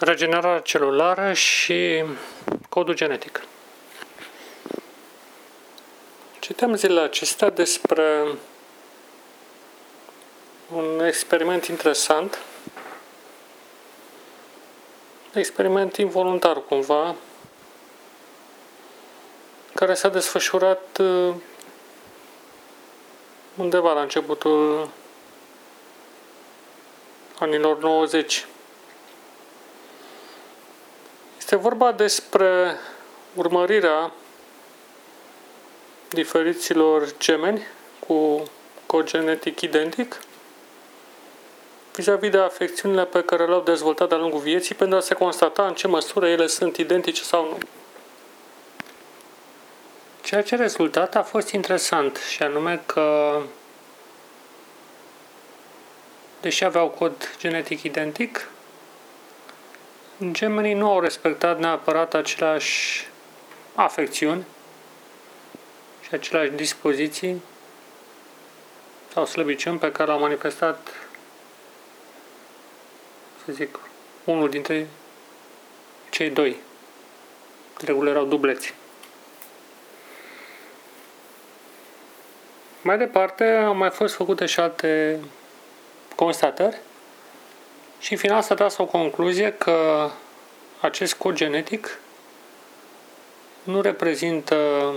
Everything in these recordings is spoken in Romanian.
regenerarea celulară și codul genetic. Cităm zilele acestea despre un experiment interesant, experiment involuntar cumva, care s-a desfășurat uh, undeva la începutul anilor 90. Este vorba despre urmărirea diferiților gemeni cu cod genetic identic vis-a-vis de afecțiunile pe care le-au dezvoltat de-a lungul vieții pentru a se constata în ce măsură ele sunt identice sau nu. Ceea ce rezultat a fost interesant și anume că deși aveau cod genetic identic, gemenii nu au respectat neapărat aceleași afecțiuni și aceleași dispoziții sau slăbiciuni pe care l-au manifestat, să zic, unul dintre cei doi. De regulă erau dubleți. Mai departe, au mai fost făcute și alte constatări și în final s-a tras o concluzie că acest cod genetic nu reprezintă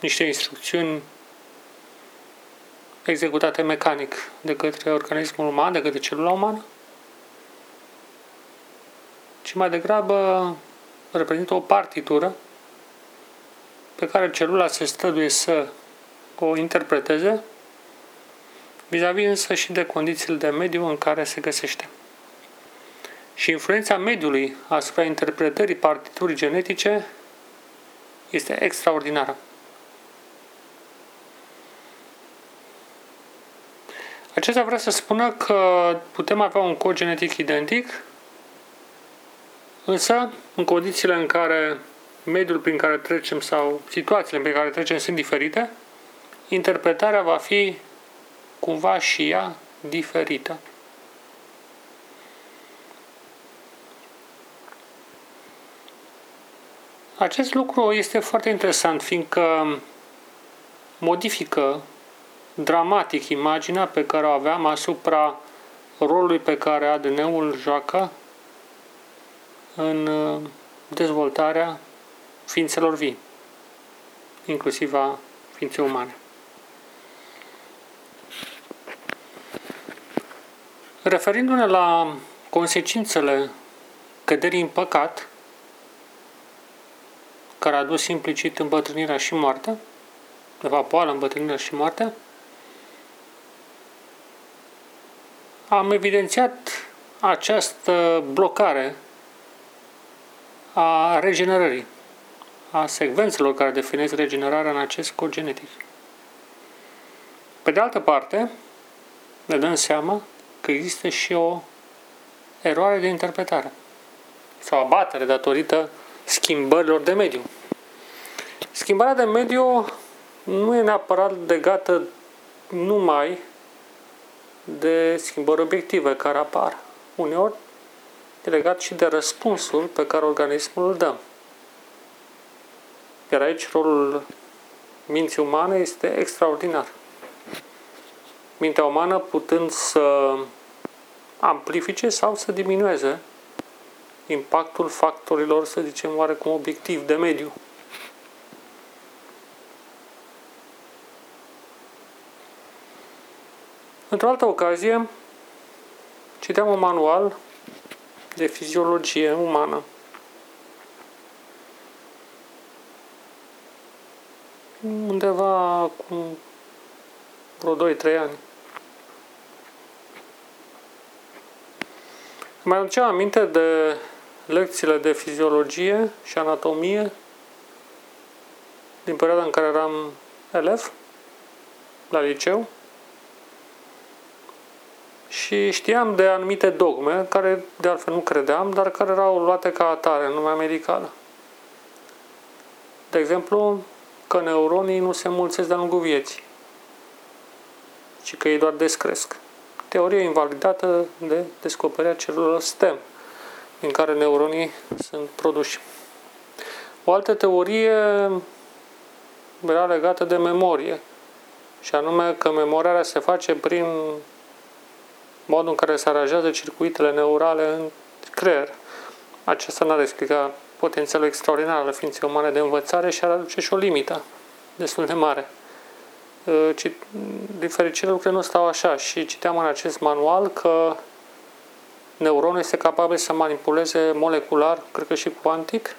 niște instrucțiuni executate mecanic de către organismul uman, de către celula umană, ci mai degrabă reprezintă o partitură pe care celula se stăduie să o interpreteze vis-a-vis însă și de condițiile de mediu în care se găsește. Și influența mediului asupra interpretării partiturii genetice este extraordinară. Acesta vrea să spună că putem avea un cod genetic identic, însă în condițiile în care mediul prin care trecem sau situațiile prin care trecem sunt diferite, interpretarea va fi cumva și ea diferită. Acest lucru este foarte interesant, fiindcă modifică dramatic imaginea pe care o aveam asupra rolului pe care ADN-ul joacă în uh, dezvoltarea ființelor vii, inclusiv a ființei umane. Referindu-ne la consecințele căderii în păcat, care a dus implicit îmbătrânirea și moartea, de fapt boala, îmbătrânirea și moartea, am evidențiat această blocare a regenerării, a secvențelor care definesc regenerarea în acest cod genetic. Pe de altă parte, ne dăm seama că există și o eroare de interpretare sau abatere datorită schimbărilor de mediu. Schimbarea de mediu nu e neapărat legată numai de schimbări obiective care apar. Uneori e legat și de răspunsul pe care organismul îl dă. Iar aici rolul minții umane este extraordinar. Mintea umană putând să amplifice sau să diminueze impactul factorilor, să zicem, oarecum obiectiv de mediu. Într-o altă ocazie, citeam un manual de fiziologie umană. Undeva cu vreo 2-3 ani. Mai aduceam aminte de lecțiile de fiziologie și anatomie din perioada în care eram elev la liceu și știam de anumite dogme, care de altfel nu credeam, dar care erau luate ca atare în lumea medicală. De exemplu, că neuronii nu se mulțesc de-a lungul vieții, ci că ei doar descresc. Teorie invalidată de descoperirea celulelor STEM. din care neuronii sunt produși. O altă teorie era legată de memorie, și anume că memorarea se face prin modul în care se aranjează circuitele neurale în creier. Acesta n-ar explica potențialul extraordinar al ființei umane de învățare și ar aduce și o limită destul de mare. Uh, din fericire lucrurile nu stau așa și citeam în acest manual că neuronul este capabil să manipuleze molecular, cred că și cuantic,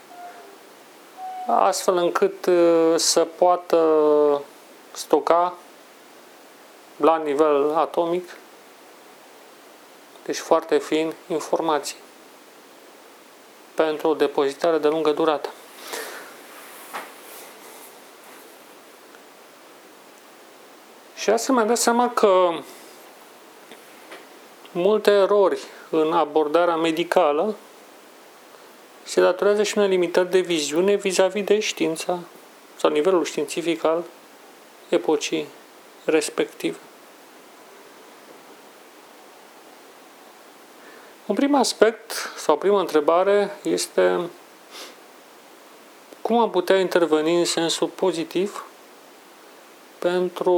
astfel încât uh, să poată stoca la nivel atomic, deci foarte fin, informații pentru o depozitare de lungă durată. Și asta mi-a dat seama că multe erori în abordarea medicală se datorează și unei limitări de viziune vis-a-vis de știința sau nivelul științific al epocii respective. Un prim aspect sau prima întrebare este cum am putea interveni în sensul pozitiv pentru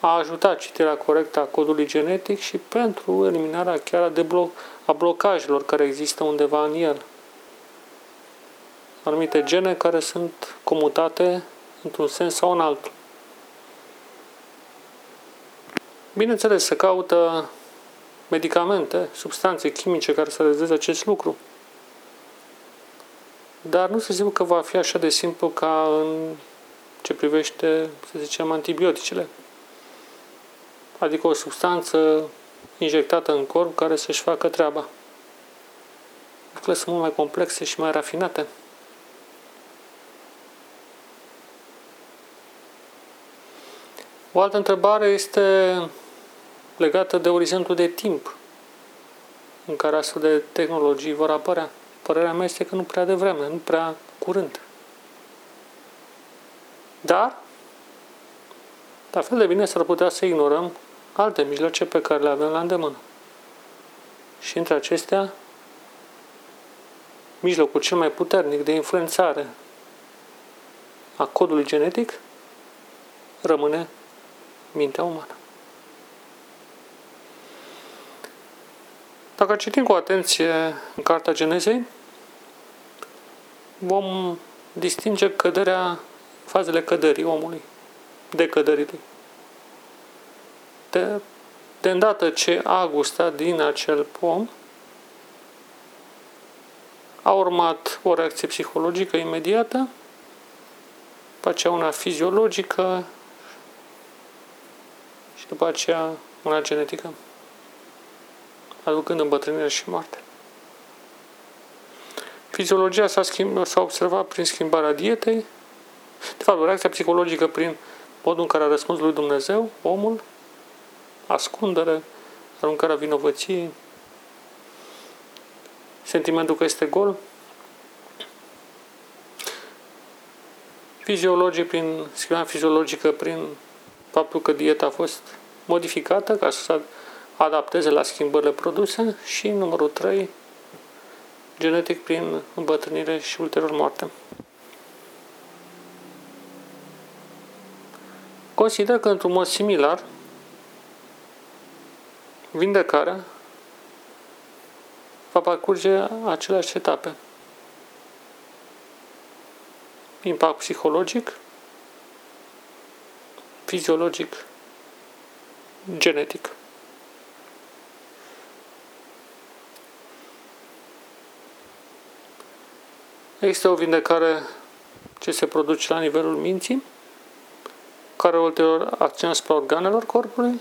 a ajuta citirea corectă a codului genetic și pentru eliminarea chiar de blo- a blocajelor care există undeva în el. Anumite gene care sunt comutate într-un sens sau în altul. Bineînțeles, se caută medicamente, substanțe chimice care să realizeze acest lucru. Dar nu se sigur că va fi așa de simplu ca în ce privește, să zicem, antibioticele. Adică o substanță injectată în corp care să-și facă treaba. Lucrurile sunt mult mai complexe și mai rafinate. O altă întrebare este legată de orizontul de timp în care astfel de tehnologii vor apărea. Părerea mea este că nu prea devreme, nu prea curând. Dar, la fel de bine s-ar putea să ignorăm alte mijloace pe care le avem la îndemână. Și între acestea, mijlocul cel mai puternic de influențare a codului genetic rămâne mintea umană. Dacă citim cu atenție în Cartea Genezei, vom distinge căderea, fazele căderii omului, decăderii lui. De, de îndată ce a gustat din acel pom, a urmat o reacție psihologică imediată, după aceea una fiziologică și după aceea una genetică aducând îmbătrânire și moarte. Fiziologia s-a, schimb, s-a observat prin schimbarea dietei, de fapt, reacția psihologică prin modul în care a răspuns lui Dumnezeu, omul, ascundere, aruncarea vinovăției, sentimentul că este gol, fiziologie prin schimbarea fiziologică prin faptul că dieta a fost modificată ca să adapteze la schimbările produse și numărul 3, genetic prin îmbătrânire și ulterior moarte. Consider că într-un mod similar, vindecarea va parcurge aceleași etape. Impact psihologic, fiziologic, genetic. Există o vindecare ce se produce la nivelul minții, care ulterior acționează asupra organelor corpului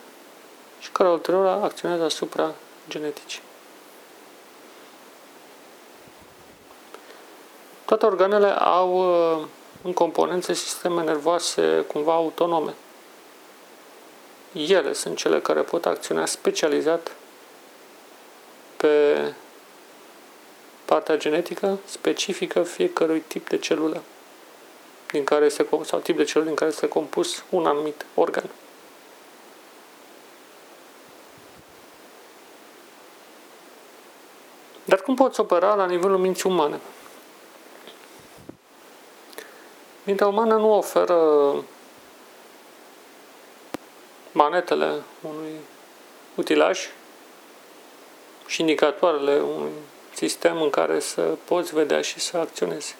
și care ulterior acționează asupra geneticii. Toate organele au uh, în componențe sisteme nervoase cumva autonome. Ele sunt cele care pot acționa specializat pe partea genetică specifică fiecărui tip de celulă din care este, sau tip de celulă din care este compus un anumit organ. Dar cum poți opera la nivelul minții umane? Mintea umană nu oferă manetele unui utilaj și indicatoarele unui sistem în care să poți vedea și să acționezi.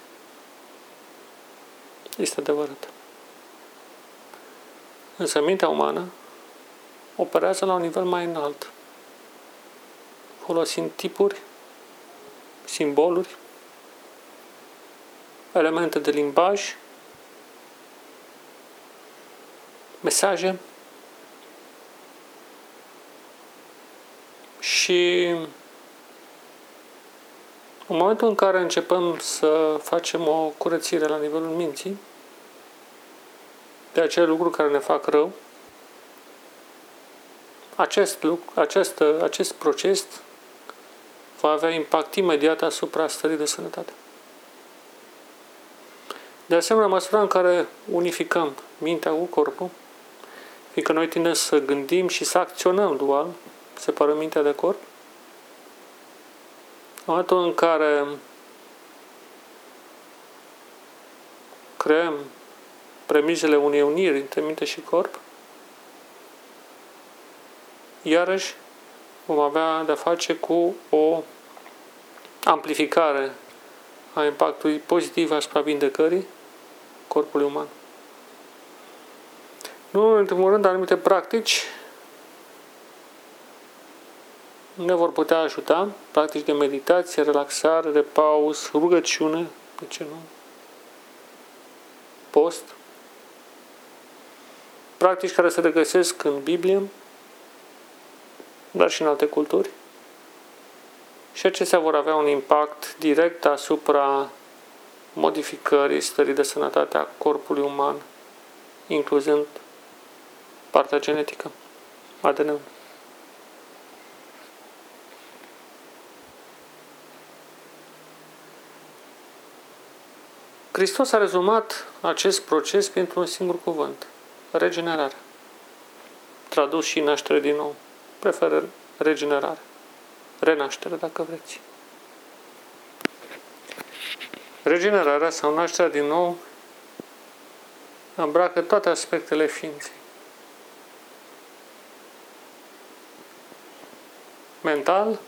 Este adevărat. Însă mintea umană operează la un nivel mai înalt, folosind tipuri, simboluri, elemente de limbaj, mesaje și în momentul în care începem să facem o curățire la nivelul minții, de acele lucruri care ne fac rău, acest, lucru, acest, acest proces va avea impact imediat asupra stării de sănătate. De asemenea, măsura în care unificăm mintea cu corpul, fiindcă noi tindem să gândim și să acționăm dual, separăm mintea de corp, în momentul în care creăm premizele unei uniri între minte și corp, iarăși vom avea de-a face cu o amplificare a impactului pozitiv asupra vindecării corpului uman. Nu în ultimul rând, anumite practici ne vor putea ajuta, practici de meditație, relaxare, repaus, rugăciune, de ce nu? Post. Practici care se regăsesc în Biblie, dar și în alte culturi. Și acestea vor avea un impact direct asupra modificării stării de sănătate a corpului uman, incluzând partea genetică, ADN-ul. Hristos a rezumat acest proces pentru un singur cuvânt, regenerare. Tradus și naștere din nou. Prefer regenerare. Renaștere, dacă vreți. Regenerarea sau nașterea din nou îmbracă toate aspectele ființei. Mental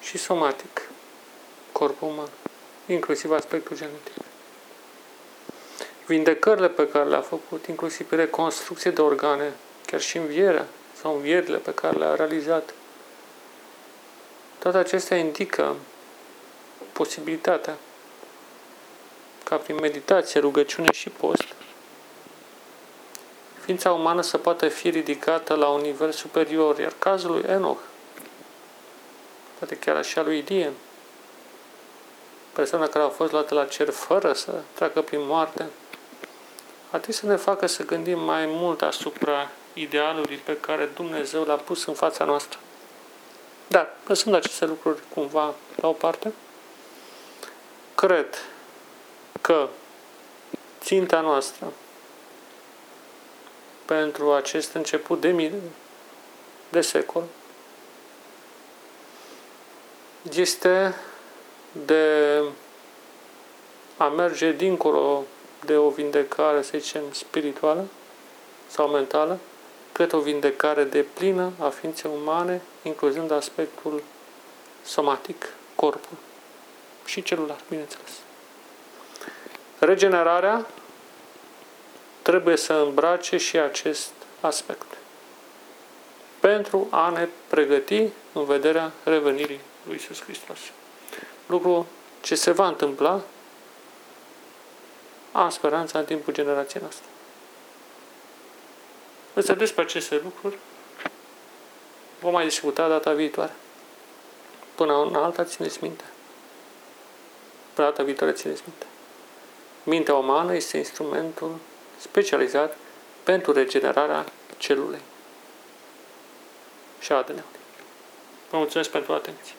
și somatic. Corpul uman inclusiv aspectul genetic. Vindecările pe care le-a făcut, inclusiv reconstrucție de organe, chiar și învierea sau învierile pe care le-a realizat, toate acestea indică posibilitatea ca prin meditație, rugăciune și post, ființa umană să poată fi ridicată la un nivel superior, iar cazul lui Enoch, poate chiar așa lui Idien, persoana care a fost luată la cer fără să treacă prin moarte, ar să ne facă să gândim mai mult asupra idealului pe care Dumnezeu l-a pus în fața noastră. Dar, lăsând aceste lucruri cumva la o parte, cred că ținta noastră pentru acest început de mii de secol este de a merge dincolo de o vindecare, să zicem, spirituală sau mentală, către o vindecare de plină a ființei umane, incluzând aspectul somatic, corpul și celular, bineînțeles. Regenerarea trebuie să îmbrace și acest aspect pentru a ne pregăti în vederea revenirii lui Iisus Hristos lucru ce se va întâmpla, am speranța în timpul generației noastre. Însă despre aceste lucruri vom mai discuta data viitoare. Până în alta țineți minte. Până data viitoare țineți minte. Mintea umană este instrumentul specializat pentru regenerarea celulei și a ADN-ului. Vă mulțumesc pentru atenție.